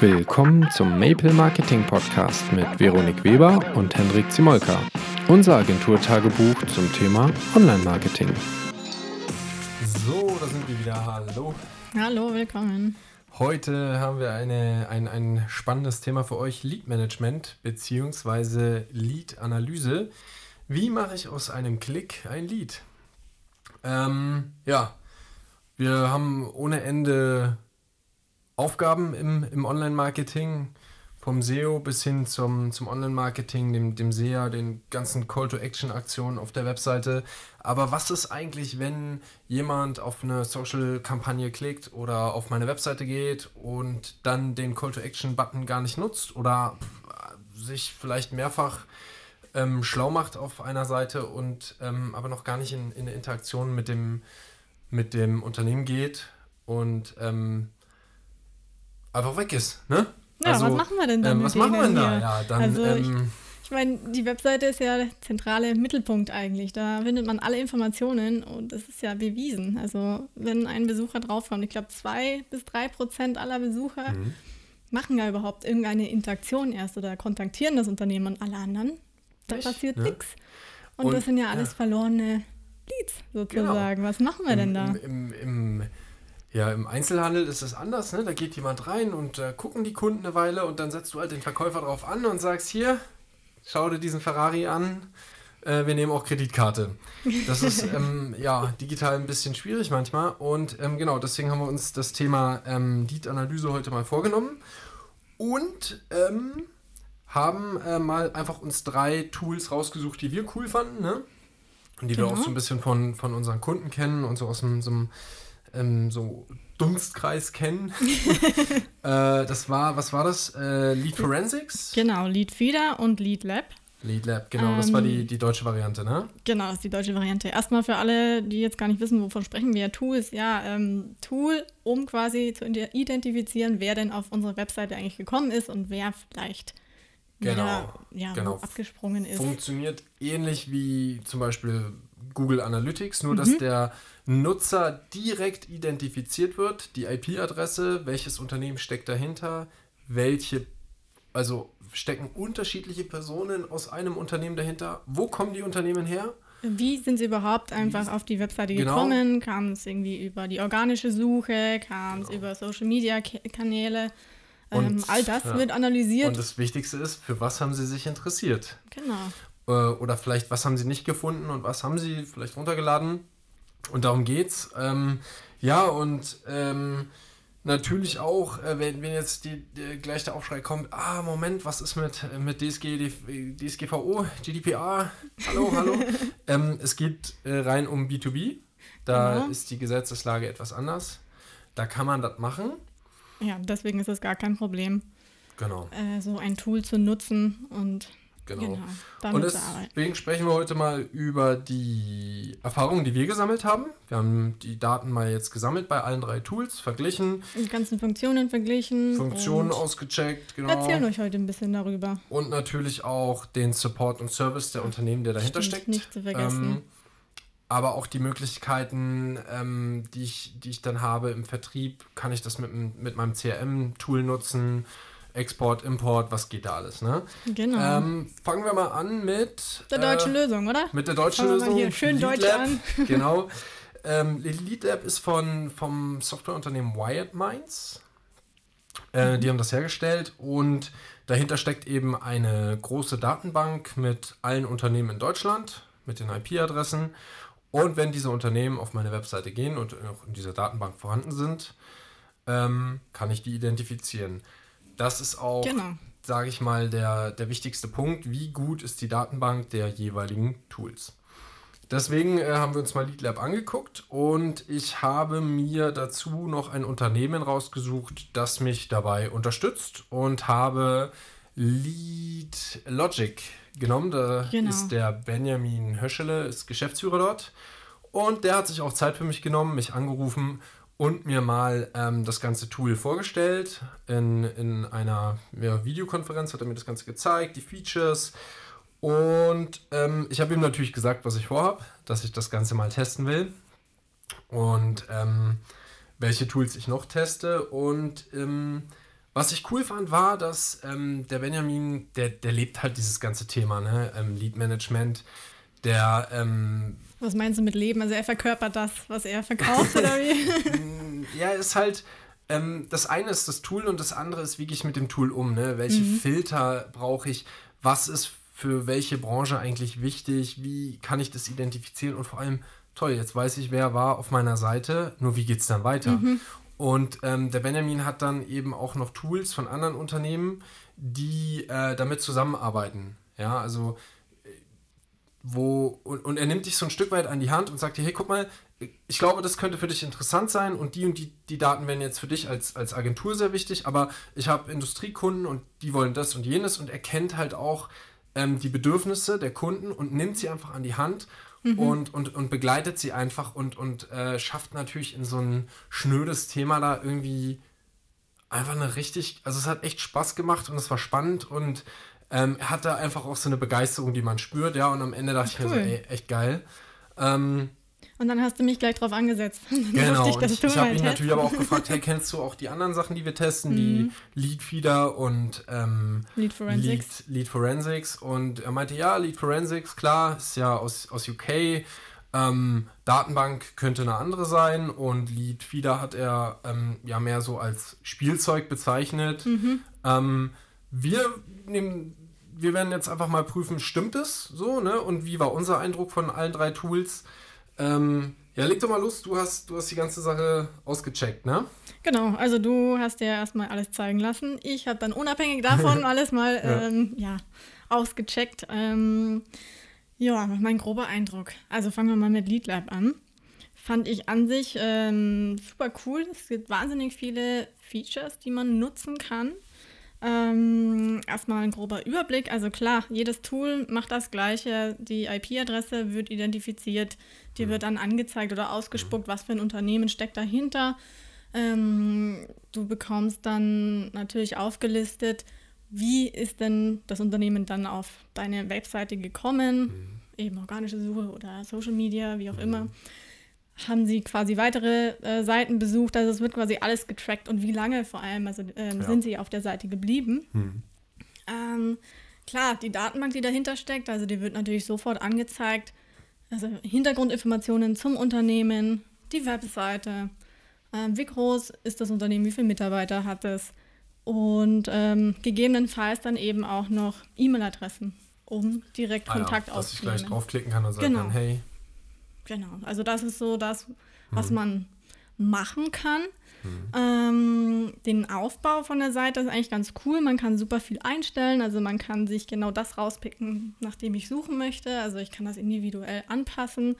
Willkommen zum Maple Marketing Podcast mit Veronik Weber und Hendrik Zimolka, unser Agenturtagebuch zum Thema Online-Marketing. So, da sind wir wieder. Hallo. Hallo, willkommen. Heute haben wir eine, ein, ein spannendes Thema für euch: Lead Management bzw. Lead Analyse. Wie mache ich aus einem Klick ein Lead? Ähm, ja, wir haben ohne Ende Aufgaben im, im Online-Marketing, vom SEO bis hin zum, zum Online-Marketing, dem, dem SEA, den ganzen Call-to-Action-Aktionen auf der Webseite. Aber was ist eigentlich, wenn jemand auf eine Social-Kampagne klickt oder auf meine Webseite geht und dann den Call-to-Action-Button gar nicht nutzt oder sich vielleicht mehrfach ähm, schlau macht auf einer Seite und ähm, aber noch gar nicht in, in Interaktion mit dem, mit dem Unternehmen geht und ähm, einfach weg ist, ne? Ja, also, was machen wir denn dann? Ähm, was machen wir denn da? Ja, dann, also ich, ähm, ich meine, die Webseite ist ja der zentrale Mittelpunkt eigentlich. Da findet man alle Informationen und das ist ja bewiesen. Also wenn ein Besucher draufkommt, ich glaube zwei bis drei Prozent aller Besucher mhm. machen ja überhaupt irgendeine Interaktion erst oder kontaktieren das Unternehmen und alle anderen. Da Echt? passiert ja. nichts. Und, und, das sind ja alles ja. verlorene Leads sozusagen. Genau. Was machen wir denn da? Im, im, im ja, im Einzelhandel ist es anders, ne? Da geht jemand rein und äh, gucken die Kunden eine Weile und dann setzt du halt den Verkäufer drauf an und sagst, hier, schau dir diesen Ferrari an, äh, wir nehmen auch Kreditkarte. Das ist ähm, ja digital ein bisschen schwierig manchmal und ähm, genau, deswegen haben wir uns das Thema ähm, Lead-Analyse heute mal vorgenommen und ähm, haben äh, mal einfach uns drei Tools rausgesucht, die wir cool fanden, ne? Und die genau. wir auch so ein bisschen von, von unseren Kunden kennen und so aus dem, so einem ähm, so Dunstkreis kennen. äh, das war, was war das? Äh, Lead Forensics? Genau, Lead Feeder und Lead Lab. Lead Lab, genau, ähm, das war die, die deutsche Variante, ne? Genau, das ist die deutsche Variante. Erstmal für alle, die jetzt gar nicht wissen, wovon sprechen wir. Tool ist ja ähm, Tool, um quasi zu identifizieren, wer denn auf unsere Webseite eigentlich gekommen ist und wer vielleicht genau, wieder, ja, genau. abgesprungen ist. Funktioniert ähnlich wie zum Beispiel Google Analytics, nur mhm. dass der Nutzer direkt identifiziert wird, die IP-Adresse, welches Unternehmen steckt dahinter, welche, also stecken unterschiedliche Personen aus einem Unternehmen dahinter, wo kommen die Unternehmen her? Wie sind sie überhaupt einfach auf die Webseite genau. gekommen? Kam es irgendwie über die organische Suche? Kam es genau. über Social Media Kanäle? Ähm, all das ja. wird analysiert. Und das Wichtigste ist, für was haben sie sich interessiert? Genau. Äh, oder vielleicht, was haben sie nicht gefunden und was haben sie vielleicht runtergeladen? Und darum geht's. Ähm, ja, und ähm, natürlich auch, äh, wenn, wenn jetzt die, die, gleich der Aufschrei kommt, ah, Moment, was ist mit, mit DSG, DSGVO, GDPR? Hallo, hallo. ähm, es geht äh, rein um B2B. Da genau. ist die Gesetzeslage etwas anders. Da kann man das machen. Ja, deswegen ist es gar kein Problem. Genau. Äh, so ein Tool zu nutzen und Genau. genau und deswegen sprechen wir heute mal über die Erfahrungen, die wir gesammelt haben. Wir haben die Daten mal jetzt gesammelt bei allen drei Tools, verglichen. Die ganzen Funktionen verglichen. Funktionen ausgecheckt, genau. Erzählen euch heute ein bisschen darüber. Und natürlich auch den Support und Service der Unternehmen, der dahinter Stimmt, steckt. Nicht zu vergessen. Ähm, aber auch die Möglichkeiten, ähm, die, ich, die ich dann habe im Vertrieb, kann ich das mit, mit meinem CRM-Tool nutzen Export, Import, was geht da alles, ne? Genau. Ähm, fangen wir mal an mit der deutschen äh, Lösung, oder? Mit der deutschen fangen Lösung. hier schön Lead Deutsch Lab. an. genau. Ähm, Lead Lab ist von, vom Softwareunternehmen Wired Minds. Äh. Die haben das hergestellt und dahinter steckt eben eine große Datenbank mit allen Unternehmen in Deutschland, mit den IP-Adressen. Und wenn diese Unternehmen auf meine Webseite gehen und auch in dieser Datenbank vorhanden sind, ähm, kann ich die identifizieren. Das ist auch, genau. sage ich mal, der, der wichtigste Punkt. Wie gut ist die Datenbank der jeweiligen Tools? Deswegen äh, haben wir uns mal LeadLab angeguckt und ich habe mir dazu noch ein Unternehmen rausgesucht, das mich dabei unterstützt und habe Lead Logic genommen. Da genau. ist der Benjamin Höschele, ist Geschäftsführer dort. Und der hat sich auch Zeit für mich genommen, mich angerufen und mir mal ähm, das ganze Tool vorgestellt. In, in einer ja, Videokonferenz hat er mir das Ganze gezeigt, die Features. Und ähm, ich habe ihm natürlich gesagt, was ich vorhabe, dass ich das Ganze mal testen will. Und ähm, welche Tools ich noch teste. Und ähm, Was ich cool fand, war, dass ähm, der Benjamin, der, der lebt halt dieses ganze Thema, ne? Ähm, Lead Management. Der, Was meinst du mit Leben? Also er verkörpert das, was er verkauft, oder wie? ja, ist halt, ähm, das eine ist das Tool und das andere ist, wie gehe ich mit dem Tool um, ne? Welche Mhm. Filter brauche ich? Was ist für welche Branche eigentlich wichtig? Wie kann ich das identifizieren? Und vor allem, toll, jetzt weiß ich, wer war auf meiner Seite, nur wie geht es dann weiter? Mhm. Und ähm, der Benjamin hat dann eben auch noch Tools von anderen Unternehmen, die äh, damit zusammenarbeiten. Ja, also wo, und, und er nimmt dich so ein Stück weit an die Hand und sagt dir, hey, guck mal, ich glaube, das könnte für dich interessant sein und die und die, die Daten wären jetzt für dich als, als Agentur sehr wichtig, aber ich habe Industriekunden und die wollen das und jenes und er kennt halt auch ähm, die Bedürfnisse der Kunden und nimmt sie einfach an die Hand und, und, und begleitet sie einfach und, und äh, schafft natürlich in so ein schnödes Thema da irgendwie einfach eine richtig, also es hat echt Spaß gemacht und es war spannend und ähm, er hat da einfach auch so eine Begeisterung, die man spürt, ja, und am Ende dachte ich mir so, Cool. ey, echt geil. Ähm, Und dann hast du mich gleich drauf angesetzt. Genau, ich, ich mal habe ihn natürlich aber auch gefragt, hey, kennst du auch die anderen Sachen, die wir testen, die Leadfeeder und ähm, Lead Forensics. Lead, Lead Forensics? Und er meinte, ja, Lead Forensics, klar, ist ja aus, aus UK. Ähm, Datenbank könnte eine andere sein und Leadfeeder hat er ähm, ja mehr so als Spielzeug bezeichnet. Ähm, wir nehmen, wir werden jetzt einfach mal prüfen, stimmt es so, ne? Und wie war unser Eindruck von allen drei Tools? Ähm, ja, leg doch mal los, du hast, du hast die ganze Sache ausgecheckt, ne? Genau, also du hast dir erstmal alles zeigen lassen. Ich habe dann unabhängig davon alles mal Ja. ähm, ja, ausgecheckt. Ähm, ja, mein grober Eindruck. Also fangen wir mal mit Lead Lab an. Fand ich an sich ähm, super cool. Es gibt wahnsinnig viele Features, die man nutzen kann. Ähm, erstmal ein grober Überblick. Also klar, jedes Tool macht das gleiche. Die IP-Adresse wird identifiziert, die wird dann angezeigt oder ausgespuckt, was für ein Unternehmen steckt dahinter. Ähm, du bekommst dann natürlich aufgelistet, wie ist denn das Unternehmen dann auf deine Webseite gekommen, eben organische Suche oder Social Media, wie auch immer. Haben sie quasi weitere äh, Seiten besucht, also es wird quasi alles getrackt und wie lange vor allem, also ähm, Ja. sind sie auf der Seite geblieben. Ähm, klar, die Datenbank, die dahinter steckt, also die wird natürlich sofort angezeigt. Also Hintergrundinformationen zum Unternehmen, die Webseite, ähm, wie groß ist das Unternehmen, wie viele Mitarbeiter hat es und ähm, gegebenenfalls dann eben auch noch E-Mail-Adressen, um direkt Ah ja, Kontakt dass ich gleich aufzunehmen. draufklicken kann und sagen Genau. kann, hey, Genau, also das ist so das, was Mhm. man machen kann. Ähm, den Aufbau von der Seite ist eigentlich ganz cool. Man kann super viel einstellen. Also man kann sich genau das rauspicken, nach dem ich suchen möchte. Also ich kann das individuell anpassen.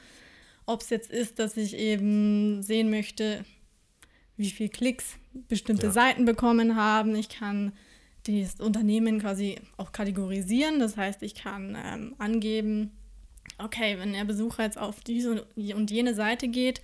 Ob es jetzt ist, dass ich eben sehen möchte, wie viel Klicks bestimmte Ja. Seiten bekommen haben. Ich kann das Unternehmen quasi auch kategorisieren. Das heißt, ich kann ähm, angeben, okay, wenn der Besucher jetzt auf diese und jene Seite geht,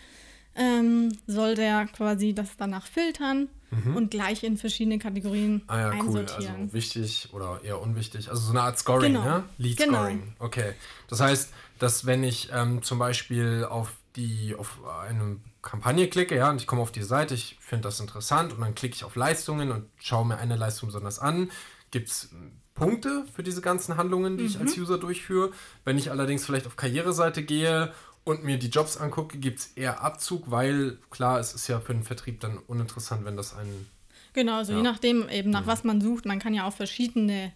ähm, soll der quasi das danach filtern und gleich in verschiedene Kategorien Mhm. ah ja, cool, also wichtig oder eher unwichtig, also so eine Art Scoring, Genau. ne? Lead Genau. Scoring, okay. Das heißt, dass wenn ich ähm, zum Beispiel auf die, auf eine Kampagne klicke, ja, und ich komme auf die Seite, ich finde das interessant und dann klicke ich auf Leistungen und schaue mir eine Leistung besonders an, gibt es Punkte für diese ganzen Handlungen, die ich Mhm. als User durchführe. Wenn ich allerdings vielleicht auf Karriereseite gehe und mir die Jobs angucke, gibt es eher Abzug, weil klar, es ist ja für den Vertrieb dann uninteressant, wenn das ein Genau, also Ja. je nachdem eben Mhm. nach was man sucht, man kann ja auch verschiedene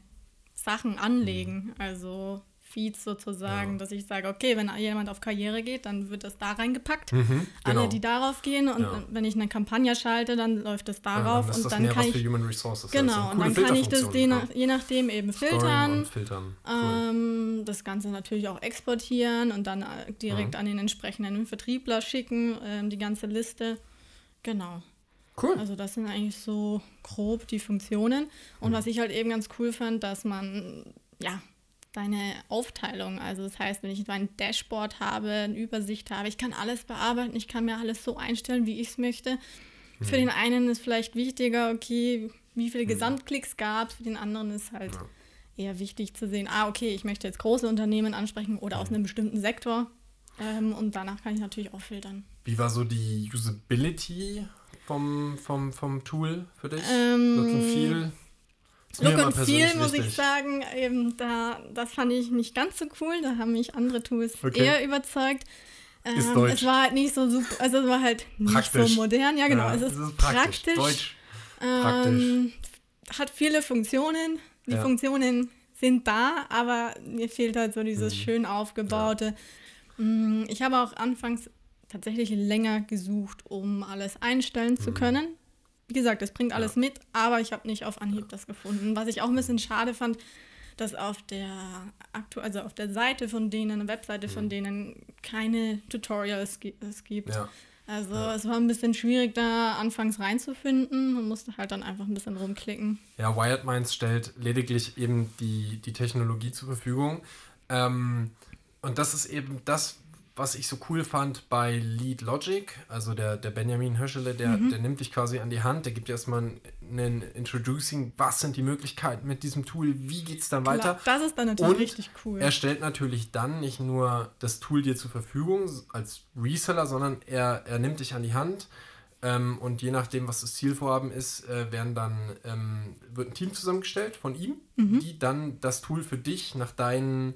Sachen anlegen, also Feeds sozusagen, Ja. dass ich sage, okay, wenn jemand auf Karriere geht, dann wird das da reingepackt. Mhm, genau. Alle, die darauf gehen und Ja. wenn ich eine Kampagne schalte, dann läuft das Ja, darauf dann ist und dann mehr kann ich Resources. genau also und dann kann ich das ja. je nachdem eben filtern, filtern. Cool. ähm, das Ganze natürlich auch exportieren und dann äh, direkt Mhm. an den entsprechenden Vertriebler schicken, ähm, die ganze Liste. Genau. cool. Also das sind eigentlich so grob die Funktionen. Und was ich halt eben ganz cool fand, dass man, ja, deine Aufteilung, also das heißt, wenn ich mein Dashboard habe, eine Übersicht habe, ich kann alles bearbeiten, ich kann mir alles so einstellen, wie ich es möchte. Für den einen ist vielleicht wichtiger, okay, wie viele Gesamtklicks gab es, für den anderen ist halt Ja. eher wichtig zu sehen, ah, okay, ich möchte jetzt große Unternehmen ansprechen oder aus einem bestimmten Sektor. Ähm, und danach kann ich natürlich auch filtern. Wie war so die Usability vom, vom, vom Tool für dich? Ähm, Feel? Ist Look persönlich Feel, muss ich sagen, eben da, das fand ich nicht ganz so cool. Da haben mich andere Tools Okay. eher überzeugt. Ist Ähm, deutsch. es war halt nicht so super, also es war halt nicht Praktisch. so modern. Ja, genau, Ja, es ist, ist praktisch. praktisch. Deutsch. Ähm, hat viele Funktionen. Die Ja. Funktionen sind da, aber mir fehlt halt so dieses Mhm. schön aufgebaute. Mm, Ich habe auch anfangs tatsächlich länger gesucht, um alles einstellen zu Mhm. können. Wie gesagt, es bringt alles mit, aber ich habe nicht auf Anhieb das gefunden. Was ich auch ein bisschen schade fand, dass auf der aktu also auf der Seite von denen, Webseite von denen keine Tutorials es gibt. Mhm. Ja. Also es war ein bisschen schwierig, da anfangs reinzufinden und musste halt dann einfach ein bisschen rumklicken. Ja, Wired Minds stellt lediglich eben die, die Technologie zur Verfügung. Ähm, und das ist eben das, was ich so cool fand bei Lead Logic. Also der, der Benjamin Höschele, der, Mhm. der nimmt dich quasi an die Hand, der gibt dir erstmal einen Introducing, was sind die Möglichkeiten mit diesem Tool, wie geht es dann weiter. Klar, das ist dann natürlich Und richtig cool. Er stellt natürlich dann nicht nur das Tool dir zur Verfügung als Reseller, sondern er, er nimmt dich an die Hand ähm, und je nachdem, was das Zielvorhaben ist, äh, werden dann, ähm, wird ein Team zusammengestellt von ihm, Mhm. die dann das Tool für dich nach deinen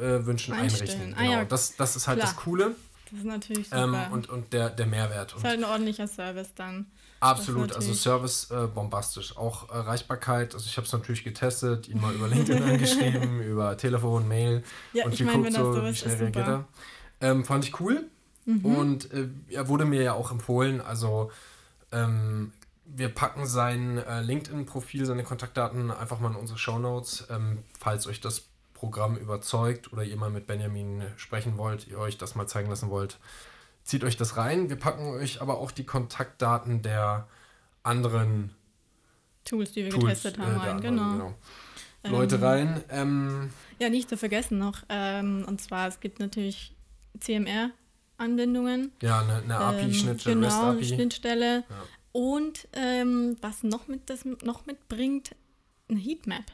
äh, Wünschen einrichten. Ah Genau. ja, das, das ist halt das klar. Coole das ist natürlich ähm, super. und, und der, der Mehrwert. ist Und halt ein ordentlicher Service dann. Absolut, Das also. Service äh, bombastisch. Auch Erreichbarkeit, also ich habe es natürlich getestet, ihn mal über LinkedIn angeschrieben, über Telefon, Mail Ja, und ich wenn das so, wie ist, schnell ist reagiert er. Ähm, fand ich cool Mhm. und äh, er wurde mir ja auch empfohlen, also ähm, wir packen sein äh, LinkedIn-Profil, seine Kontaktdaten einfach mal in unsere Shownotes, ähm, falls euch das Programm überzeugt oder ihr mal mit Benjamin sprechen wollt, ihr euch das mal zeigen lassen wollt, zieht euch das rein. Wir packen euch aber auch die Kontaktdaten der anderen Tools, die wir Tools, getestet äh, haben, der rein, anderen, genau. Ähm, Leute rein. Ähm, Ja, nicht zu vergessen noch, ähm, und zwar, es gibt natürlich CMR-Anbindungen. ja, eine, eine API-Schnittstelle, genau, eine API. Schnittstelle. Ja. Und ähm, was noch mit das noch mitbringt, eine Heatmap.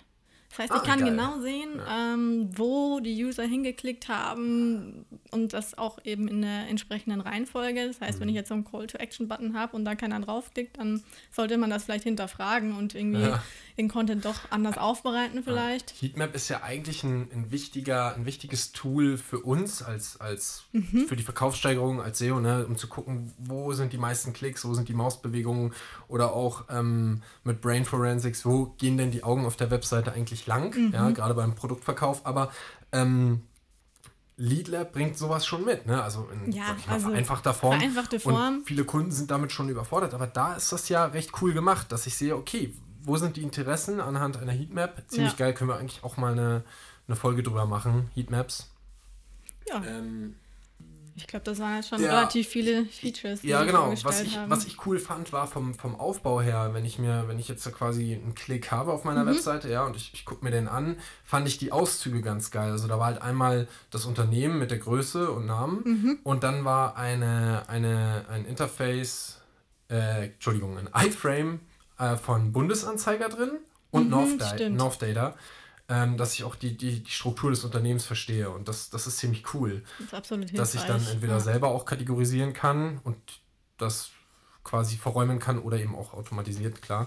Das heißt, Ah, ich kann geil. genau sehen, ähm, wo die User hingeklickt haben und das auch eben in der entsprechenden Reihenfolge. Das heißt, wenn Mhm. ich jetzt so einen Call-to-Action-Button habe und da keiner draufklickt, dann sollte man das vielleicht hinterfragen und irgendwie Ja. Den Content doch anders aufbereiten vielleicht. Heatmap ist ja eigentlich ein, ein, wichtiger, ein wichtiges Tool für uns als, als Mhm. für die Verkaufssteigerung als SEO, ne, um zu gucken, wo sind die meisten Klicks, wo sind die Mausbewegungen oder auch ähm, mit Brain Forensics, wo gehen denn die Augen auf der Webseite eigentlich lang, Mhm. ja, gerade beim Produktverkauf. Aber ähm, LeadLab bringt sowas schon mit, ne? Also in Ja, also vereinfachter Form. vereinfachte Form. Und viele Kunden sind damit schon überfordert. Aber da ist das ja recht cool gemacht, dass ich sehe, okay, wo sind die Interessen anhand einer Heatmap? Ziemlich Ja. geil, können wir eigentlich auch mal eine, eine Folge drüber machen, Heatmaps. Ja, Ähm, ich glaube, das waren jetzt schon ja. relativ viele Features, die ja, genau. Was ich, haben. was ich cool fand, war vom, vom Aufbau her, wenn ich mir, wenn ich jetzt da quasi einen Klick habe auf meiner Mhm. Webseite, ja, und ich, ich gucke mir den an, fand ich die Auszüge ganz geil. Also da war halt einmal das Unternehmen mit der Größe und Namen Mhm. und dann war eine, eine, ein Interface, äh, Entschuldigung, ein iframe äh, von Bundesanzeiger drin und Mhm, North, Da-. North Data. Ähm, dass ich auch die, die, die Struktur des Unternehmens verstehe. Und das, das ist ziemlich cool das ist absolut dass ich dann hilfreich. entweder ja. selber auch kategorisieren kann und das quasi verräumen kann oder eben auch automatisiert, klar.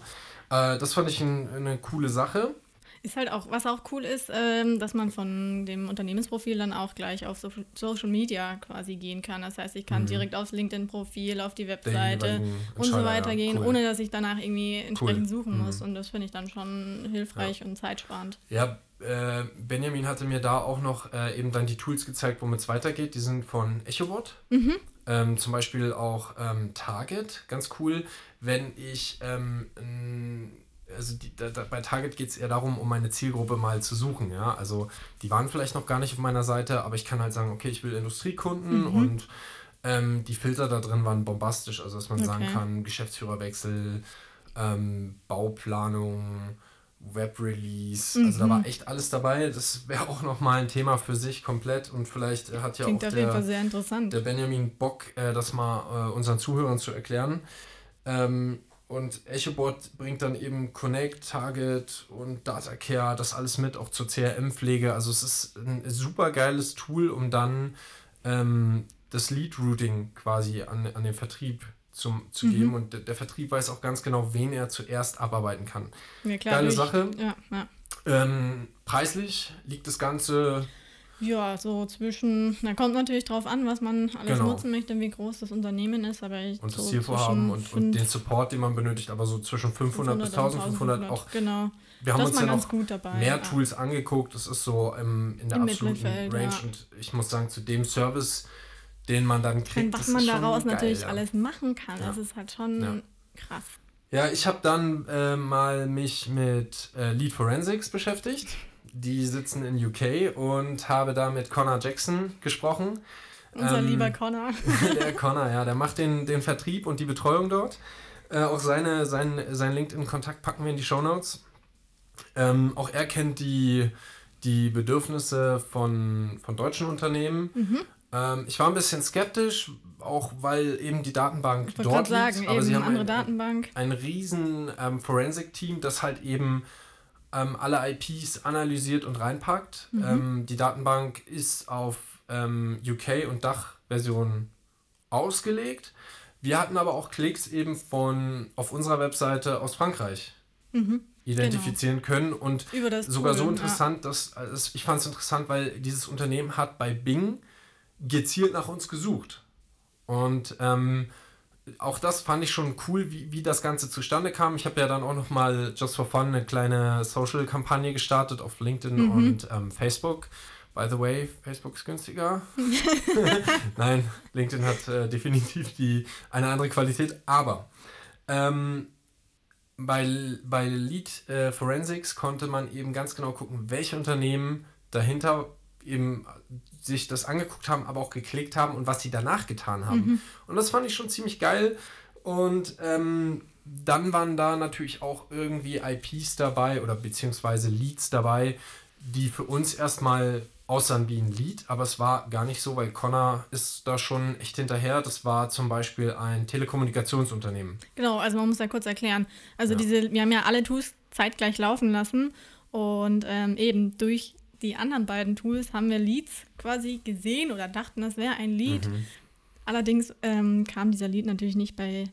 Äh, das fand ich ein, eine coole Sache. Ist halt auch, was auch cool ist, ähm, dass man von dem Unternehmensprofil dann auch gleich auf so Social Media quasi gehen kann. Das heißt, ich kann direkt aufs LinkedIn-Profil, auf die Webseite Mhm. und so weiter ja, gehen, cool. ohne dass ich danach irgendwie entsprechend Cool. suchen Mhm. muss. Und das finde ich dann schon hilfreich und zeitsparend. Ja, äh, Benjamin hatte mir da auch noch äh, eben dann die Tools gezeigt, womit es weitergeht. Die sind von EchoBot. Mhm. Ähm, zum Beispiel auch ähm, Target, ganz cool. Wenn ich, ähm, also die, da, bei Target geht es eher darum, um meine Zielgruppe mal zu suchen. Ja? Also die waren vielleicht noch gar nicht auf meiner Seite, aber ich kann halt sagen, okay, ich will Industriekunden Mhm. und ähm, die Filter da drin waren bombastisch. Also dass man sagen Okay. kann, Geschäftsführerwechsel, ähm, Bauplanung, Web-Release, also da Mhm. war echt alles dabei. Das wäre auch nochmal ein Thema für sich komplett und vielleicht hat ja Klingt auch der, der Benjamin Bock, äh, das mal äh, unseren Zuhörern zu erklären. Ähm, und EchoBot bringt dann eben Connect, Target und DataCare, das alles mit, auch zur CRM-Pflege. Also es ist ein super geiles Tool, um dann ähm, das Lead-Routing quasi an, an den Vertrieb zum, zu Mhm. geben und der, der Vertrieb weiß auch ganz genau, wen er zuerst abarbeiten kann. Ja, klar, Geile durch- Sache. Ja, ja. Ähm, preislich liegt das Ganze Ja, so zwischen, da kommt natürlich drauf an, was man alles Genau. nutzen möchte, wie groß das Unternehmen ist, aber ich und das so Zielvorhaben und, und den Support, den man benötigt, aber so zwischen 500 bis 1500 auch. Genau. Wir haben das uns ja ganz noch gut dabei. mehr ja. Tools angeguckt. Das ist so im, in der Im absoluten Range ja. und ich muss sagen, zu dem Service, den man dann Und kriegt, was das man daraus geil, natürlich ja. alles machen kann, das ist halt schon krass. Ja, ich habe dann äh, mal mich mit äh, Lead Forensics beschäftigt. Die sitzen in UK und habe da mit Connor Jackson gesprochen. Unser Ähm, lieber Connor. der Connor, ja, der macht den, den Vertrieb und die Betreuung dort. Äh, auch seine, sein, sein LinkedIn-Kontakt packen wir in die Shownotes. Ähm, auch er kennt die, die Bedürfnisse von, von deutschen Unternehmen. Mhm. Ähm, ich war ein bisschen skeptisch, auch weil eben die Datenbank Ich dort liegt. sagen, aber eben sie eine haben andere ein, Datenbank. ein riesen ähm, Forensic-Team, das halt eben ähm, alle IPs analysiert und reinpackt. Mhm. Ähm, die Datenbank ist auf ähm, UK- und Dach-Version ausgelegt. Wir hatten aber auch Klicks eben von auf unserer Webseite aus Frankreich Mhm. identifizieren können und sogar so Tool, interessant, dass also ich fand es interessant, weil dieses Unternehmen hat bei Bing gezielt nach uns gesucht. Und ähm, auch das fand ich schon cool, wie, wie das Ganze zustande kam. Ich habe ja dann auch noch mal just for fun eine kleine Social-Kampagne gestartet auf LinkedIn Mhm. und ähm, Facebook. By the way, Facebook ist günstiger. Nein, LinkedIn hat äh, definitiv die, eine andere Qualität. Aber ähm, bei, bei Lead äh, Forensics konnte man eben ganz genau gucken, welche Unternehmen dahinter eben sich das angeguckt haben, aber auch geklickt haben und was sie danach getan haben. Und das fand ich schon ziemlich geil. Und ähm, dann waren da natürlich auch irgendwie IPs dabei oder beziehungsweise Leads dabei, die für uns erstmal aussahen wie ein Lead, aber es war gar nicht so, weil Connor ist da schon echt hinterher. Das war zum Beispiel ein Telekommunikationsunternehmen. Genau, also man muss ja kurz erklären. Also Ja. diese, wir haben ja alle Tools zeitgleich laufen lassen und ähm, eben durch die anderen beiden Tools haben wir Leads quasi gesehen oder dachten, das wäre ein Lead. Mhm. Allerdings ähm, kam dieser Lead natürlich nicht bei,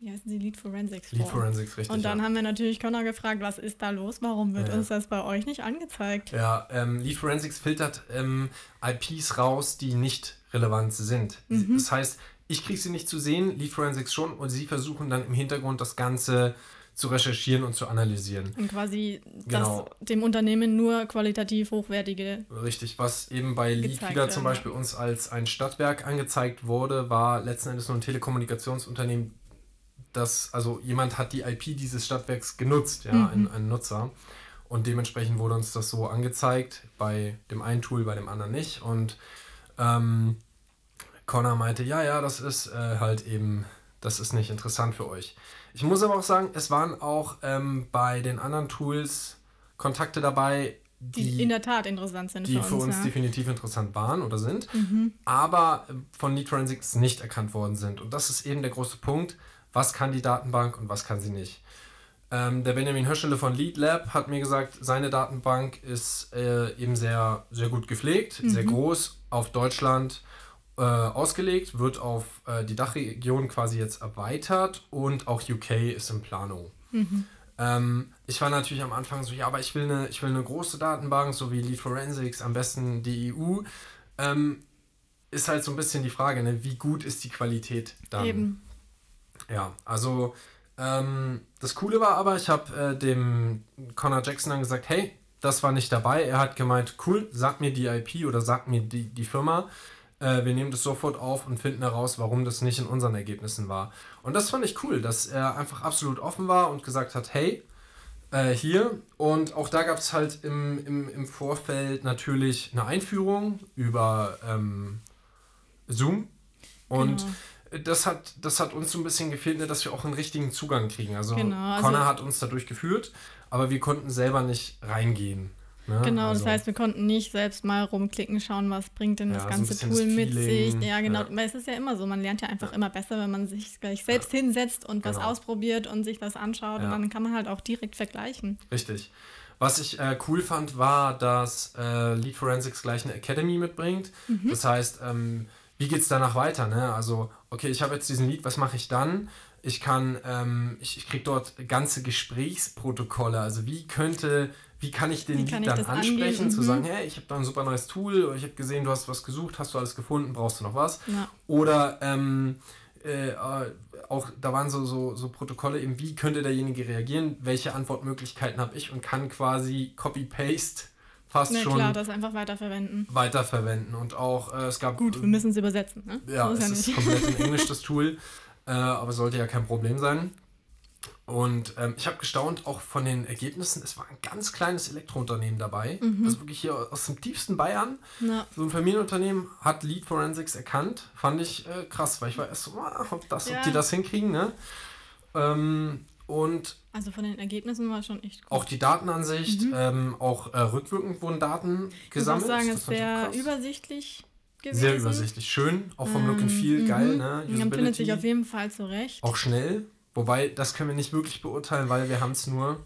wie heißen sie, Lead Forensics Lead vor. Forensics, richtig. und dann ja. haben wir natürlich Connor gefragt, was ist da los? Warum wird Ja. uns das bei euch nicht angezeigt? Ja, ähm, Lead Forensics filtert ähm, IPs raus, die nicht relevant sind. Mhm. Das heißt, ich kriege sie nicht zu sehen, Lead Forensics schon, und sie versuchen dann im Hintergrund das Ganze zu recherchieren und zu analysieren. Und quasi Genau. dass dem Unternehmen nur qualitativ hochwertige. Richtig, was eben bei Leadfeeder zum Beispiel uns als ein Stadtwerk angezeigt wurde, war letzten Endes nur ein Telekommunikationsunternehmen, das, also jemand hat die IP dieses Stadtwerks genutzt, ja, Mhm. ein, ein Nutzer. Und dementsprechend wurde uns das so angezeigt, bei dem einen Tool, bei dem anderen nicht. Und ähm, Connor meinte, ja, ja, das ist äh, halt eben, das ist nicht interessant für euch. Ich muss aber auch sagen, es waren auch ähm, bei den anderen Tools Kontakte dabei, Die, in der Tat interessant sind die für für uns. uns ja. definitiv interessant waren oder sind, Mhm. aber äh, von Lead Forensics nicht erkannt worden sind. Und das ist eben der große Punkt. Was kann die Datenbank und was kann sie nicht? Ähm, der Benjamin Höschele von Lead Lab hat mir gesagt, seine Datenbank ist äh, eben sehr, sehr gut gepflegt, sehr Mhm. groß, auf Deutschland äh, ausgelegt, wird auf äh, die Dachregion quasi jetzt erweitert und auch UK ist in Planung. Mhm. Ähm, ich war natürlich am Anfang so, ja, aber ich will eine, ich will eine große Datenbank, so wie Lead Forensics, am besten die EU. Ähm, ist halt so ein bisschen die Frage, ne, wie gut ist die Qualität dann? Eben. Ja, also ähm, das Coole war aber, ich habe äh, dem Connor Jackson dann gesagt, hey, das war nicht dabei. Er hat gemeint, cool, sag mir die IP oder sag mir die, die Firma. Äh, wir nehmen das sofort auf und finden heraus, warum das nicht in unseren Ergebnissen war. Und das fand ich cool, dass er einfach absolut offen war und gesagt hat, hey, äh, hier. Und auch da gab es halt im, im, im Vorfeld natürlich eine Einführung über ähm, Zoom. Und Genau. das hat, das hat uns so ein bisschen gefehlt, ne, dass wir auch einen richtigen Zugang kriegen. Also, Genau, also- Connor hat uns dadurch geführt, aber wir konnten selber nicht reingehen. Ne? Genau, also, das heißt, wir konnten nicht selbst mal rumklicken, schauen, was bringt denn Ja, das so ganze bisschen Tool das mit sich. Ja, genau. ja. Weil es ist ja immer so, man lernt ja einfach immer besser, wenn man sich gleich selbst hinsetzt und was Genau. ausprobiert und sich was anschaut. Ja. Und dann kann man halt auch direkt vergleichen. Richtig. Was ich äh, cool fand, war, dass äh, Lead Forensics gleich eine Academy mitbringt. Mhm. Das heißt, ähm, wie geht es danach weiter? Ne? Also, okay, ich habe jetzt diesen Lead, was mache ich dann? Ich kann, ähm, ich, ich kriege dort ganze Gesprächsprotokolle. Also wie könnte, wie kann ich den kann Lead dann ansprechen, angehen? zu mhm. sagen, hey, ich habe da ein super neues Tool, ich habe gesehen, du hast was gesucht, hast du alles gefunden, brauchst du noch was? Ja. Oder ähm, äh, auch da waren so, so, so Protokolle, eben wie könnte derjenige reagieren, welche Antwortmöglichkeiten habe ich und kann quasi Copy-Paste fast Na, schon. klar, das einfach weiterverwenden. Weiterverwenden und auch äh, es gab. Gut, wir müssen es übersetzen, ne? Ja, es ja ist komplett in Englisch das Tool, äh, aber sollte ja kein Problem sein. Und ähm, ich habe gestaunt auch von den Ergebnissen. Es war ein ganz kleines Elektrounternehmen dabei. Mhm. Also wirklich hier aus dem tiefsten Bayern. Ja. So ein Familienunternehmen hat Lead Forensics erkannt. Fand ich äh, krass, weil ich war erst so, ah, ob, das, ja. ob die das hinkriegen. Ne? Ähm, und also von den Ergebnissen war schon echt gut. Auch die Datenansicht, mhm. ähm, auch äh, rückwirkend wurden Daten gesammelt. Ich muss sagen, es wäre übersichtlich gewesen. Sehr übersichtlich. Schön, auch vom Look and Feel, mhm. geil. Ne? Man findet sich auf jeden Fall zurecht. Auch schnell. Wobei, das können wir nicht wirklich beurteilen, weil wir haben es nur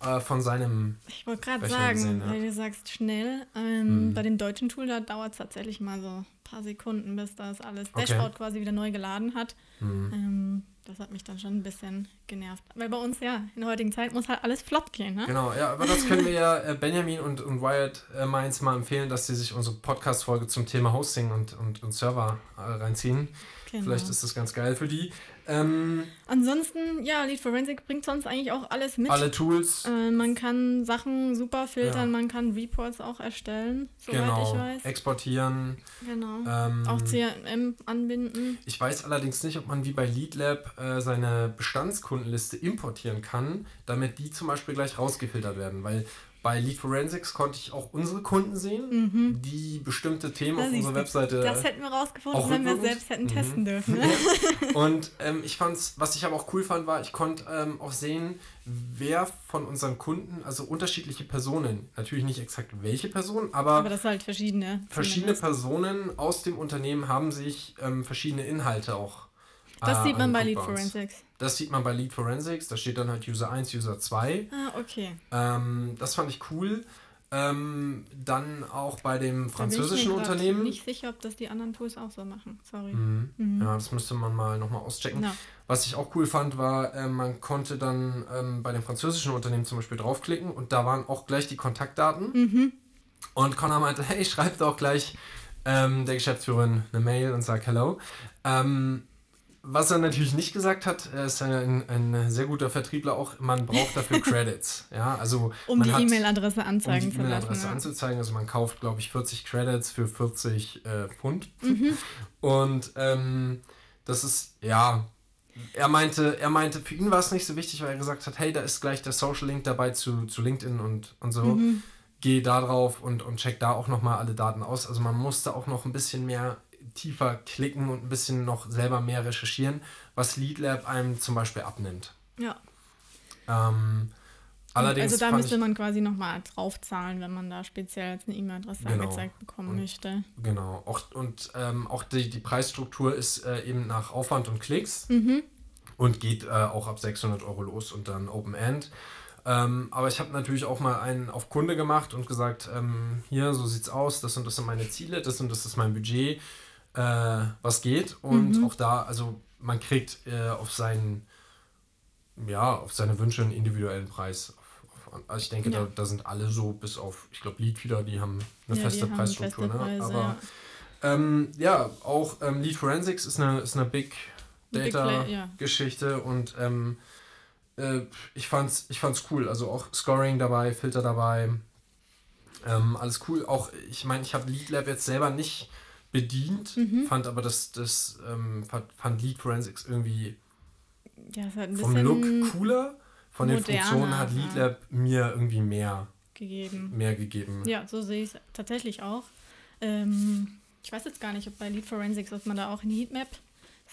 äh, von seinem. Ich wollte gerade sagen, gesehen, ja. weil du sagst schnell. Ähm, mhm. Bei dem deutschen Tool, da dauert es tatsächlich mal so ein paar Sekunden, bis das alles Dashboard okay. quasi wieder neu geladen hat. Mhm. Ähm, das hat mich dann schon ein bisschen genervt. Weil bei uns ja, in der heutigen Zeit muss halt alles flott gehen, ne? Genau, ja, aber das können wir ja äh, Benjamin und, und Wyatt äh, Mainz mal empfehlen, dass sie sich unsere Podcast-Folge zum Thema Hosting und, und, und Server äh, reinziehen. Genau. Vielleicht ist das ganz geil für die. Ähm, Ansonsten, ja, Lead Forensic bringt sonst eigentlich auch alles mit. Alle Tools. Äh, man kann Sachen super filtern, ja. man kann Reports auch erstellen, soweit genau. ich weiß. Exportieren. Genau. Ähm, auch CRM anbinden. Ich weiß allerdings nicht, ob man wie bei LeadLab äh, seine Bestandskundenliste importieren kann, damit die zum Beispiel gleich rausgefiltert werden, weil bei Lead Forensics konnte ich auch unsere Kunden sehen, mhm. die bestimmte Themen das auf unserer Webseite. Das hätten wir rausgefunden, wenn wir selbst hätten mhm. testen dürfen. Ne? Und ähm, ich fand's, was ich aber auch cool fand, war, ich konnte ähm, auch sehen, wer von unseren Kunden, also unterschiedliche Personen, natürlich nicht exakt welche Person, aber. Aber das halt verschiedene. Verschiedene Personen aus dem Unternehmen haben sich ähm, verschiedene Inhalte auch. Das äh, sieht man bei Lead Forensics. Das sieht man bei Lead Forensics, da steht dann halt User 1, User 2. Ah, okay. Ähm, das fand ich cool. Ähm, dann auch bei dem französischen da bin ich Unternehmen. Ich bin nicht sicher, ob das die anderen Tools auch so machen. Sorry. Mhm. Mhm. Ja, das müsste man mal nochmal auschecken. No. Was ich auch cool fand, war, äh, man konnte dann ähm, bei dem französischen Unternehmen zum Beispiel draufklicken und da waren auch gleich die Kontaktdaten. Mhm. Und Connor meinte, hey, schreib doch gleich ähm, der Geschäftsführerin eine Mail und sag Hello. Ähm, was er natürlich nicht gesagt hat, er ist ein, ein sehr guter Vertriebler auch, man braucht dafür Credits. ja, also um die E-Mail-Adresse anzeigen um die E-Mail-Adresse anzuzeigen. Also man kauft, glaube ich, 40 Credits für 40 äh, Pfund. Mhm. Und ähm, das ist, ja, er meinte, er meinte, für ihn war es nicht so wichtig, weil er gesagt hat, hey, da ist gleich der Social Link dabei zu, zu LinkedIn und, und so. Mhm. Geh da drauf und, und check da auch nochmal alle Daten aus. Also man musste auch noch ein bisschen mehr tiefer klicken und ein bisschen noch selber mehr recherchieren, was LeadLab einem zum Beispiel abnimmt. Ja. Ähm, allerdings also da müsste man quasi nochmal draufzahlen, wenn man da speziell jetzt eine E-Mail-Adresse genau. angezeigt bekommen und, möchte. Genau. Auch, und ähm, auch die, die Preisstruktur ist äh, eben nach Aufwand und Klicks mhm. und geht äh, auch ab 600 Euro los und dann Open End. Ähm, aber ich habe natürlich auch mal einen auf Kunde gemacht und gesagt, ähm, hier, so sieht's aus, das und das sind meine Ziele, das und das ist mein Budget äh, was geht. Und mhm. auch da, also man kriegt äh, auf seinen, ja, auf seine Wünsche einen individuellen Preis. Also ich denke, ja. da, da sind alle so, bis auf, ich glaube, Leadfeeder, die haben eine ja, feste Preisstruktur. Feste ne? Aber ja, ähm, ja auch ähm, Lead Forensics ist eine, ist eine Big Data-Geschichte und ähm, äh, ich fand's, ich fand's cool. Also auch Scoring dabei, Filter dabei. Ähm, alles cool. Auch, ich meine, ich habe Lead Lab jetzt selber nicht bedient, mhm. fand aber das, das ähm, fand, Lead Forensics irgendwie ja, halt vom Look cooler. Von den Funktionen hat Lead Lab ja. mir irgendwie mehr gegeben. Mehr gegeben. Ja, so sehe ich es tatsächlich auch. Ähm, ich weiß jetzt gar nicht, ob bei Lead Forensics, ob man da auch eine Heatmap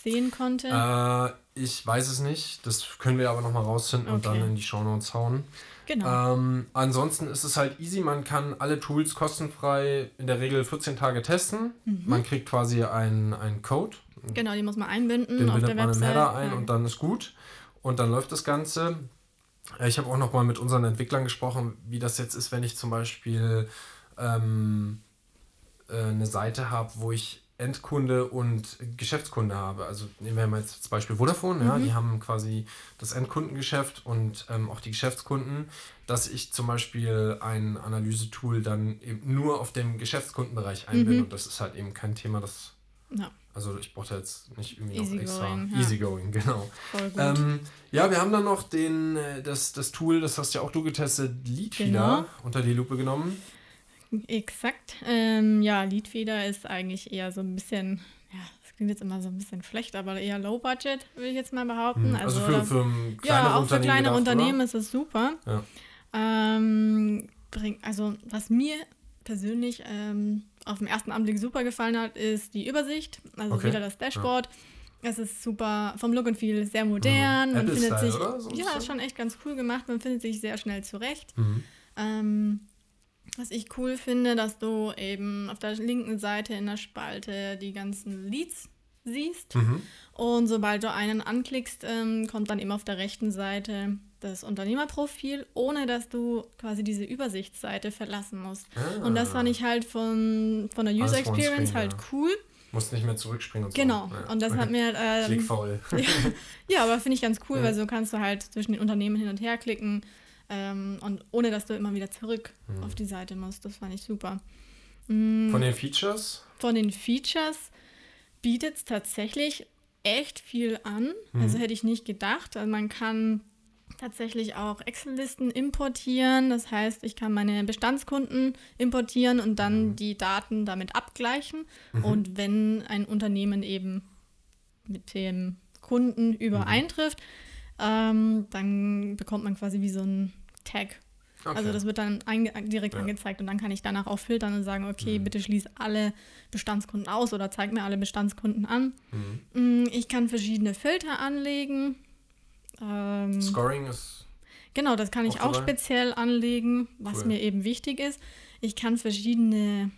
sehen konnte. Äh, ich weiß es nicht. Das können wir aber nochmal rausfinden okay. und dann in die Shownotes hauen. Genau. Ähm, ansonsten ist es halt easy. Man kann alle Tools kostenfrei in der Regel 14 Tage testen. Mhm. Man kriegt quasi einen, einen Code. Genau, die muss man einbinden. Den bindet man Website. im Header ein ja. und dann ist gut. Und dann läuft das Ganze. Äh, ich habe auch noch mal mit unseren Entwicklern gesprochen, wie das jetzt ist, wenn ich zum Beispiel ähm, äh, eine Seite habe, wo ich Endkunde und Geschäftskunde habe. Also nehmen wir mal jetzt zum Beispiel Vodafone, ja, die haben quasi das Endkundengeschäft und ähm, auch die Geschäftskunden, dass ich zum Beispiel ein Analysetool dann eben nur auf dem Geschäftskundenbereich einbinde und das ist halt eben kein Thema, das Ja, also ich brauche da jetzt nicht irgendwie Easy noch extra. going, ja. Easygoing, genau. voll gut. Ähm, ja, wir haben dann noch den, äh, das, das Tool, das hast ja auch du getestet, Leadfeeder, Genau. unter die Lupe genommen. Exakt. Ähm, ja, Leadfeeder ist eigentlich eher so ein bisschen, ja, das klingt jetzt immer so ein bisschen schlecht, aber eher Low Budget, würde ich jetzt mal behaupten. Also, oder- für, für ein ja, auch für kleine gedacht, Unternehmen Oder? ist es super. Ja. Ähm, bring, also was mir persönlich ähm, auf den ersten Anblick super gefallen hat, ist die Übersicht. Also Okay. wieder das Dashboard. Es ist super vom Look und Feel sehr modern. Mhm. Man findet sich? So ja, ist schon echt ganz cool gemacht. Man findet sich sehr schnell zurecht. Mhm. Ähm, was ich cool finde, dass du eben auf der linken Seite in der Spalte die ganzen Leads siehst. Mhm. Und sobald du einen anklickst, ähm, kommt dann eben auf der rechten Seite das Unternehmerprofil, ohne dass du quasi diese Übersichtsseite verlassen musst. Ah. Und das fand ich halt von, von der User Experience screen, halt ja. cool. Musst nicht mehr zurückspringen und Genau. so. Ja. Und das hat mir. Ähm, Klickfaul. ja, aber finde ich ganz cool, Ja. weil so kannst du halt zwischen den Unternehmen hin und her klicken ähm, und ohne dass du immer wieder zurück Mhm. auf die Seite musst. Das fand ich super. Mm, Von den Features? von den Features bietet es tatsächlich echt viel an. Mhm. Also hätte ich nicht gedacht. Also man kann tatsächlich auch Excel-Listen importieren. Das heißt, ich kann meine Bestandskunden importieren und dann Mhm. die Daten damit abgleichen. Und wenn ein Unternehmen eben mit dem Kunden Mhm. Ähm, dann bekommt man quasi wie so ein Tag. Okay. Also das wird dann einge direkt Ja. angezeigt und dann kann ich danach auch filtern und sagen, okay, Mhm. bitte schließ alle Bestandskunden aus oder zeig mir alle Bestandskunden an. Mhm. Mm, Ich kann verschiedene Filter anlegen. Ähm, Scoring ist. genau, das kann ich Auch auch dabei? speziell anlegen, was Cool. mir eben wichtig ist. Ich kann verschiedene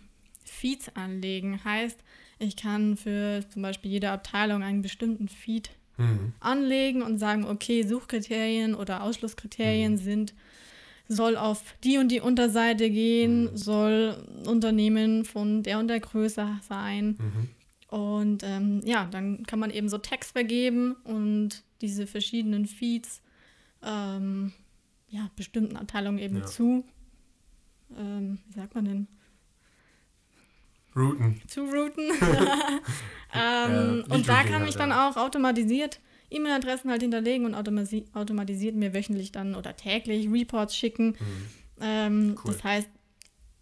Feeds anlegen. Heißt, ich kann für zum Beispiel jede Abteilung einen bestimmten Feed Mhm. anlegen und sagen, okay, Suchkriterien oder Ausschlusskriterien Mhm. sind, soll auf die und die Unterseite gehen, Mhm. soll Unternehmen von der und der Größe sein. Mhm. Und ähm, ja, dann kann man eben so Text vergeben und diese verschiedenen Feeds ähm, ja, bestimmten Abteilungen eben Ja. zu, ähm, wie sagt man denn, Routen. zu routen. Ja, ähm, Lead und da kann halt, ich dann ja. auch automatisiert E-Mail-Adressen halt hinterlegen und automasi automatisiert mir wöchentlich dann oder täglich Reports schicken. Mhm. Ähm, Cool. Das heißt,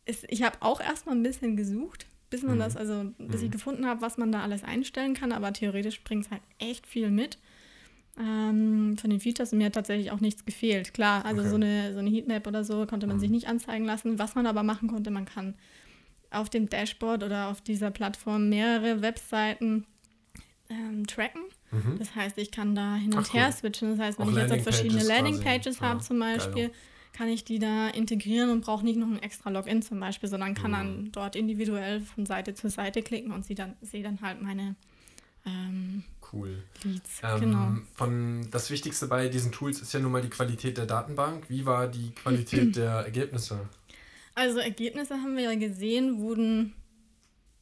es, ich habe auch erstmal ein bisschen gesucht, bis man Mhm. das, also bis ich Mhm. gefunden habe, was man da alles einstellen kann, aber theoretisch bringt es halt echt viel mit. Ähm, von den Features mir hat tatsächlich auch nichts gefehlt. Klar, also Okay. so, eine, so eine Heatmap oder so konnte man Mhm. sich nicht anzeigen lassen. Was man aber machen konnte, man kann auf dem Dashboard oder auf dieser Plattform mehrere Webseiten ähm, tracken. Mhm. Das heißt, ich kann da hin und Ach, her cool. switchen. Das heißt, wenn Auch ich jetzt halt verschiedene Landingpages habe Ja, zum geil. Beispiel, kann ich die da integrieren und brauche nicht noch ein extra Login zum Beispiel, sondern kann Mhm. dann dort individuell von Seite zu Seite klicken und sie dann, sehe dann halt meine ähm, Cool. Leads. Ähm, genau. von, das Wichtigste bei diesen Tools ist ja nun mal die Qualität der Datenbank. Wie war die Qualität der Ergebnisse? Also Ergebnisse haben wir ja gesehen, wurden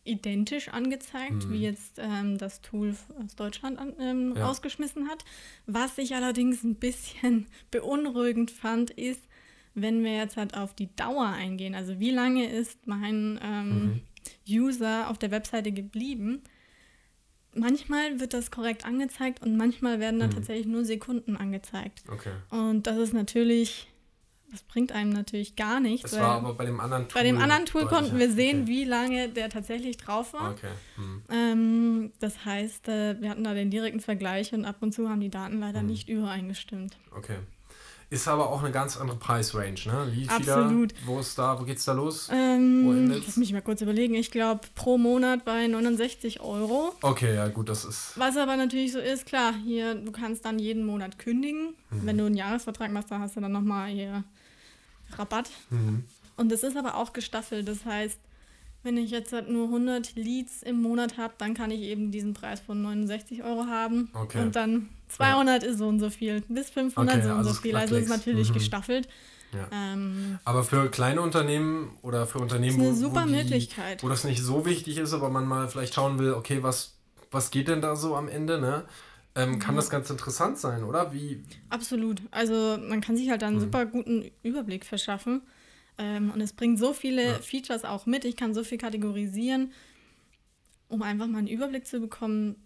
identisch angezeigt, Mhm. wie jetzt ähm, das Tool aus Deutschland an, ähm, Ja. rausgeschmissen hat. Was ich allerdings ein bisschen beunruhigend fand, ist, wenn wir jetzt halt auf die Dauer eingehen, also wie lange ist mein ähm, Mhm. User auf der Webseite geblieben. Manchmal wird das korrekt angezeigt und manchmal werden dann Mhm. tatsächlich nur Sekunden angezeigt. Okay. Und das ist natürlich, das bringt einem natürlich gar nichts. Weil war aber bei dem anderen Tool. bei dem anderen Tool konnten wir sehen, okay. wie lange der tatsächlich drauf war. Okay. Mhm. Ähm, das heißt, äh, wir hatten da den direkten Vergleich und ab und zu haben die Daten leider Mhm. nicht übereingestimmt. Okay. Ist aber auch eine ganz andere Preisrange, ne? Lead Absolut. Wo ist da, wo geht's da los? Ähm, lass mich mal kurz überlegen. Ich glaube, pro Monat bei 69 Euro. Okay, ja gut, das ist. Was aber natürlich so ist, klar, hier, du kannst dann jeden Monat kündigen. Mhm. Wenn du einen Jahresvertrag machst, dann hast du dann nochmal hier Rabatt. Mhm. Und das ist aber auch gestaffelt. Das heißt, wenn ich jetzt halt nur 100 Leads im Monat habe, dann kann ich eben diesen Preis von 69 Euro haben. Okay. Und dann 200 ja. ist so und so viel, bis 500 okay, so und also so viel. Also ist natürlich mhm. gestaffelt. Ja. Ähm, aber für kleine Unternehmen oder für Unternehmen, ist eine wo, super wo, die, Möglichkeit. wo das nicht so wichtig ist, aber man mal vielleicht schauen will, okay, was, was geht denn da so am Ende, ne? Ähm, kann mhm. das ganz interessant sein, oder? Wie? Absolut. Also man kann sich halt einen mhm. super guten Überblick verschaffen. Ähm, und es bringt so viele ja. Features auch mit. Ich kann so viel kategorisieren, um einfach mal einen Überblick zu bekommen,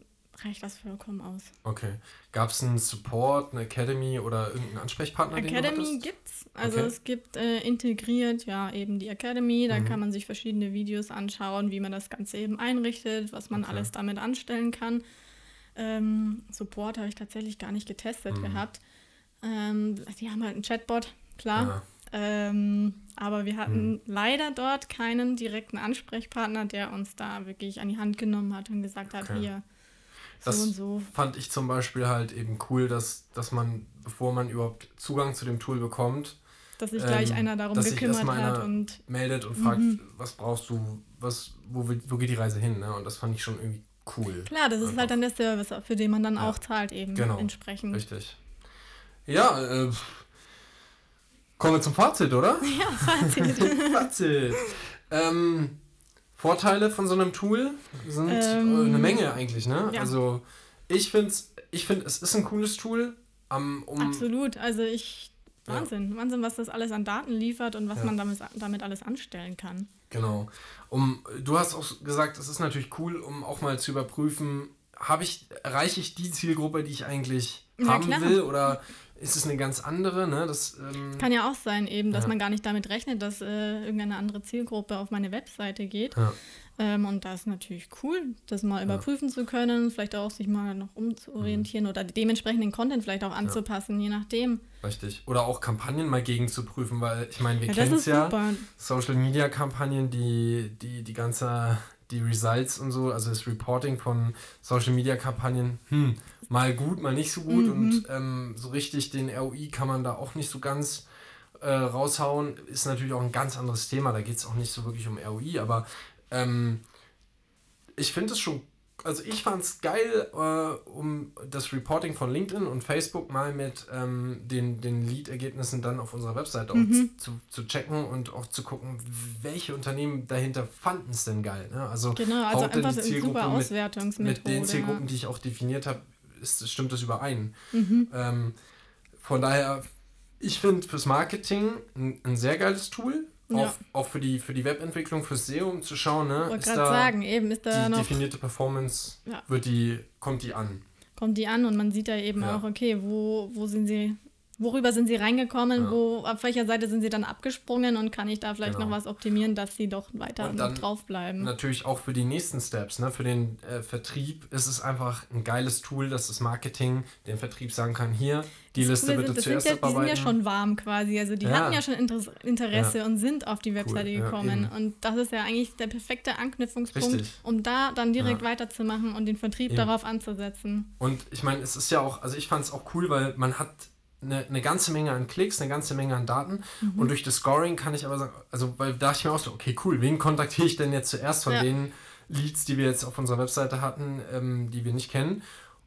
reicht das vollkommen aus. Okay. Gab es einen Support, eine Academy oder irgendeinen Ansprechpartner? Academy gibt es. Also okay. es gibt äh, integriert ja eben die Academy. Da mhm. kann man sich verschiedene Videos anschauen, wie man das Ganze eben einrichtet, was man okay. alles damit anstellen kann. Ähm, Support habe ich tatsächlich gar nicht getestet mhm. gehabt. Ähm, die haben halt einen Chatbot, klar. Ja. Ähm, aber wir hatten mhm. leider dort keinen direkten Ansprechpartner, der uns da wirklich an die Hand genommen hat und gesagt hat, okay. hier, so das und so. fand ich zum Beispiel halt eben cool, dass, dass man, bevor man überhaupt Zugang zu dem Tool bekommt, dass sich gleich ähm, einer darum gekümmert hat und meldet und fragt, mhm. was brauchst du, was, wo, wo geht die Reise hin? Ne? Und das fand ich schon irgendwie cool. Klar, das ist einfach. halt dann der Service, für den man dann ja. auch zahlt eben genau. entsprechend. Richtig. Ja, äh, kommen wir zum Fazit, oder? Ja, Fazit. Fazit. Ähm, Vorteile von so einem Tool sind ähm, eine Menge eigentlich, ne? Ja. Also ich finde, ich find, es ist ein cooles Tool. Um, um Absolut. Also ich Wahnsinn, ja. Wahnsinn, was das alles an Daten liefert und was ja. man damit, damit alles anstellen kann. Genau. Um, du hast auch gesagt, es ist natürlich cool, um auch mal zu überprüfen, habe ich, erreiche ich die Zielgruppe, die ich eigentlich ja, haben klar. will oder ist es eine ganz andere. Ne? Das ähm, kann ja auch sein, eben, dass ja. man gar nicht damit rechnet, dass äh, irgendeine andere Zielgruppe auf meine Webseite geht. Ja. Ähm, und das ist natürlich cool, das mal überprüfen zu können, vielleicht auch sich mal noch umzuorientieren mhm. oder dementsprechend den Content vielleicht auch anzupassen, je nachdem. Richtig. Oder auch Kampagnen mal gegen zu prüfen, weil ich meine, wir kennen es ja. Super. Social Media Kampagnen, die, die, die ganze die Results und so, also das Reporting von Social Media Kampagnen, hm, mal gut, mal nicht so gut mhm. und ähm, so richtig den ROI kann man da auch nicht so ganz äh, raushauen. Ist natürlich auch ein ganz anderes Thema, da geht es auch nicht so wirklich um ROI, aber ähm, ich finde es schon also ich fand es geil, äh, um das Reporting von LinkedIn und Facebook mal mit ähm, den, den Lead-Ergebnissen dann auf unserer Website mhm. auch zu, zu checken und auch zu gucken, welche Unternehmen dahinter fanden es denn geil. Ne? Also, genau, also einfach Zielgruppe super Auswertungsmethode. Mit, mit den Zielgruppen, die ich auch definiert habe, stimmt das überein. Mhm. Ähm, von daher, ich finde fürs Marketing ein, ein sehr geiles Tool auch, ja. auch für, die, für die Webentwicklung, fürs SEO, um zu schauen, ne? Wollte gerade sagen, eben ist da die noch. definierte Performance, ja. wird die, kommt die an. Kommt die an und man sieht da eben ja. auch, okay, wo, wo sind sie worüber sind sie reingekommen, ja. wo, auf welcher Seite sind sie dann abgesprungen und kann ich da vielleicht genau. noch was optimieren, dass sie doch weiter noch draufbleiben. Natürlich auch für die nächsten Steps, ne? für den äh, Vertrieb ist es einfach ein geiles Tool, dass das Marketing dem Vertrieb sagen kann, hier, die das Liste bitte das zuerst sind ja, Die sind ja schon warm quasi, also die ja. hatten ja schon Interesse ja. und sind auf die Webseite cool. gekommen und das ist ja eigentlich der perfekte Anknüpfungspunkt, Richtig. um da dann direkt weiterzumachen und den Vertrieb eben. darauf anzusetzen. Und ich meine, es ist ja auch, also ich fand es auch cool, weil man hat eine, eine ganze Menge an Klicks, eine ganze Menge an Daten. Mhm. Und durch das Scoring kann ich aber sagen, also weil da dachte ich mir auch so, okay, cool, wen kontaktiere ich denn jetzt zuerst von ja. den Leads, die wir jetzt auf unserer Webseite hatten, ähm, die wir nicht kennen.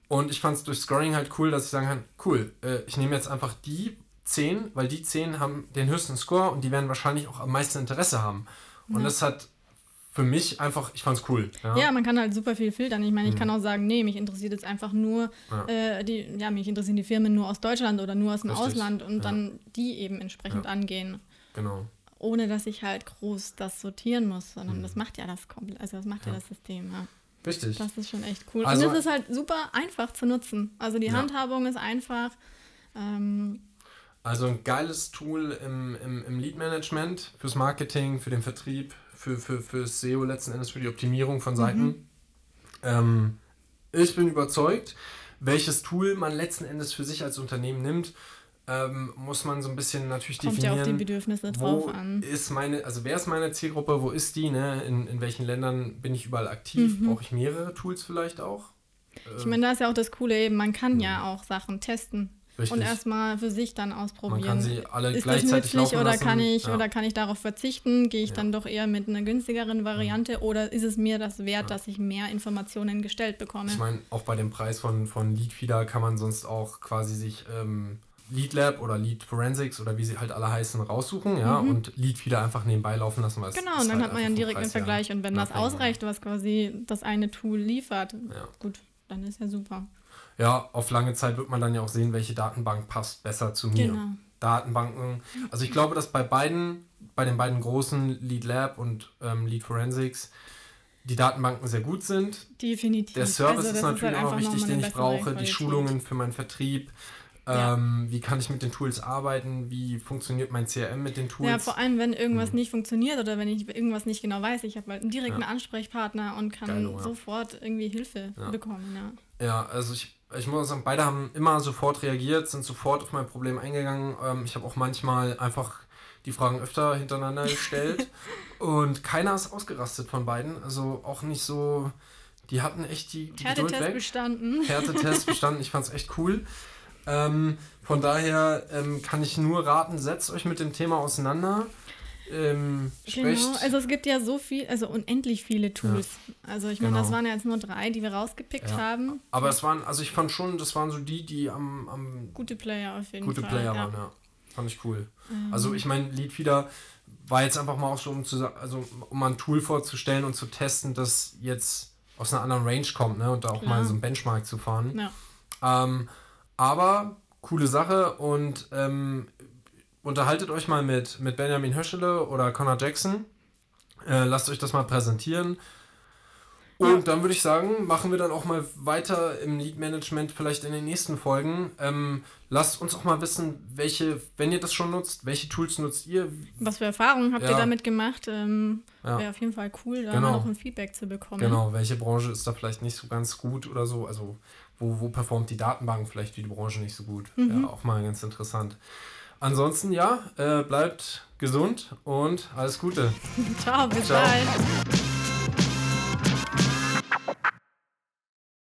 Und ich fand es durch Scoring halt cool, dass ich sagen kann, cool, äh, ich nehme jetzt einfach die 10, weil die 10 haben den höchsten Score und die werden wahrscheinlich auch am meisten Interesse haben. Und ja. das hat für mich einfach, ich fand's cool. Ja, ja man kann halt super viel filtern. Ich meine, ich mhm. kann auch sagen, nee, mich interessiert jetzt einfach nur, ja. Äh, die, ja, mich interessieren die Firmen nur aus Deutschland oder nur aus dem Richtig. Ausland und ja. dann die eben entsprechend angehen. Genau. Ohne dass ich halt groß das sortieren muss, sondern mhm. das macht ja das komplett, also das macht ja, das System, ja. Richtig. Das ist schon echt cool. Also, und es ist halt super einfach zu nutzen. Also die Handhabung ist einfach. Ähm, also ein geiles Tool im, im, im Lead-Management, fürs Marketing, für den Vertrieb, für, für, für SEO letzten Endes, für die Optimierung von Seiten. Mhm. Ähm, ich bin überzeugt, welches Tool man letzten Endes für sich als Unternehmen nimmt, ähm, muss man so ein bisschen natürlich Kommt definieren. Kommt ja auf die Bedürfnisse drauf wo an. Ist meine, also wer ist meine Zielgruppe, wo ist die, ne? in, in welchen Ländern bin ich überall aktiv, mhm. brauche ich mehrere Tools vielleicht auch? Ich meine, da ist ja auch das Coole eben, man kann mhm. ja auch Sachen testen. Richtig. und erstmal für sich dann ausprobieren. Man kann sie alle ist das gleichzeitig nützlich laufen oder lassen. kann ich ja. oder kann ich darauf verzichten? Gehe ich Ja. dann doch eher mit einer günstigeren Variante oder ist es mir das wert, dass ich mehr Informationen gestellt bekomme? Ich meine, auch bei dem Preis von, von Leadfeeder kann man sonst auch quasi sich ähm, Lead Lab oder Lead Forensics oder wie sie halt alle heißen, raussuchen, ja, und Leadfeeder einfach nebenbei laufen lassen. Weil Mhm. Genau, und dann halt hat man ja direkt einen Vergleich. Und wenn das ausreicht, was quasi das eine Tool liefert, Ja. gut, dann ist ja super. Ja, auf lange Zeit wird man dann ja auch sehen, welche Datenbank passt besser zu mir. Genau. Datenbanken. Also ich glaube, dass bei beiden, bei den beiden großen Lead Lab und ähm, Lead Forensics, die Datenbanken sehr gut sind. Definitiv. Der Service Also ist natürlich halt auch wichtig, den ich brauche. Die. Schulungen für meinen Vertrieb. Ja. Ähm, Wie kann ich mit den Tools arbeiten? Wie funktioniert mein CRM mit den Tools? Ja, vor allem, wenn irgendwas nicht funktioniert oder wenn ich irgendwas nicht genau weiß. Ich habe halt einen direkten Ja. Ansprechpartner und kann Geilo, ja. sofort irgendwie Hilfe bekommen. Ja. Ja, also ich, ich muss sagen, beide haben immer sofort reagiert, sind sofort auf mein Problem eingegangen. Ähm, ich habe auch manchmal einfach die Fragen öfter hintereinander gestellt und keiner ist ausgerastet von beiden. Also auch nicht so, die hatten echt die, die Geduld Härtetest weg. bestanden. Härtetest bestanden, ich fand's echt cool. Ähm, von daher ähm, kann ich nur raten, setzt euch mit dem Thema auseinander. Ähm, sprecht. Genau, also es gibt ja so viel, also unendlich viele Tools. Also ich meine, Genau. das waren ja jetzt nur drei, die wir rausgepickt Ja. haben. Aber es waren, also ich fand schon, das waren so die, die am, am Gute Player auf jeden gute Fall. Player ja. waren, ja. Fand ich cool. Ähm. Also ich meine, Leadfeeder war jetzt einfach mal auch so, um zu also um mal ein Tool vorzustellen und zu testen, das jetzt aus einer anderen Range kommt, ne? Und da auch Klar. mal so ein Benchmark zu fahren. Ja. Ähm, aber coole Sache und ähm, unterhaltet euch mal mit, mit Benjamin Höschele oder Connor Jackson. Äh, lasst euch das mal präsentieren. Und dann würde ich sagen, machen wir dann auch mal weiter im Lead Management, vielleicht in den nächsten Folgen. Ähm, lasst uns auch mal wissen, welche, wenn ihr das schon nutzt, welche Tools nutzt ihr? Was für Erfahrungen habt ihr Ja. damit gemacht? Ähm, Ja. Wäre auf jeden Fall cool, da Genau. mal noch ein Feedback zu bekommen. Genau, welche Branche ist da vielleicht nicht so ganz gut oder so? Also, wo, wo performt die Datenbank vielleicht wie die Branche nicht so gut? Mhm. Ja, auch mal ganz interessant. Ansonsten, ja, äh, bleibt gesund und alles Gute. Ciao, bis bald.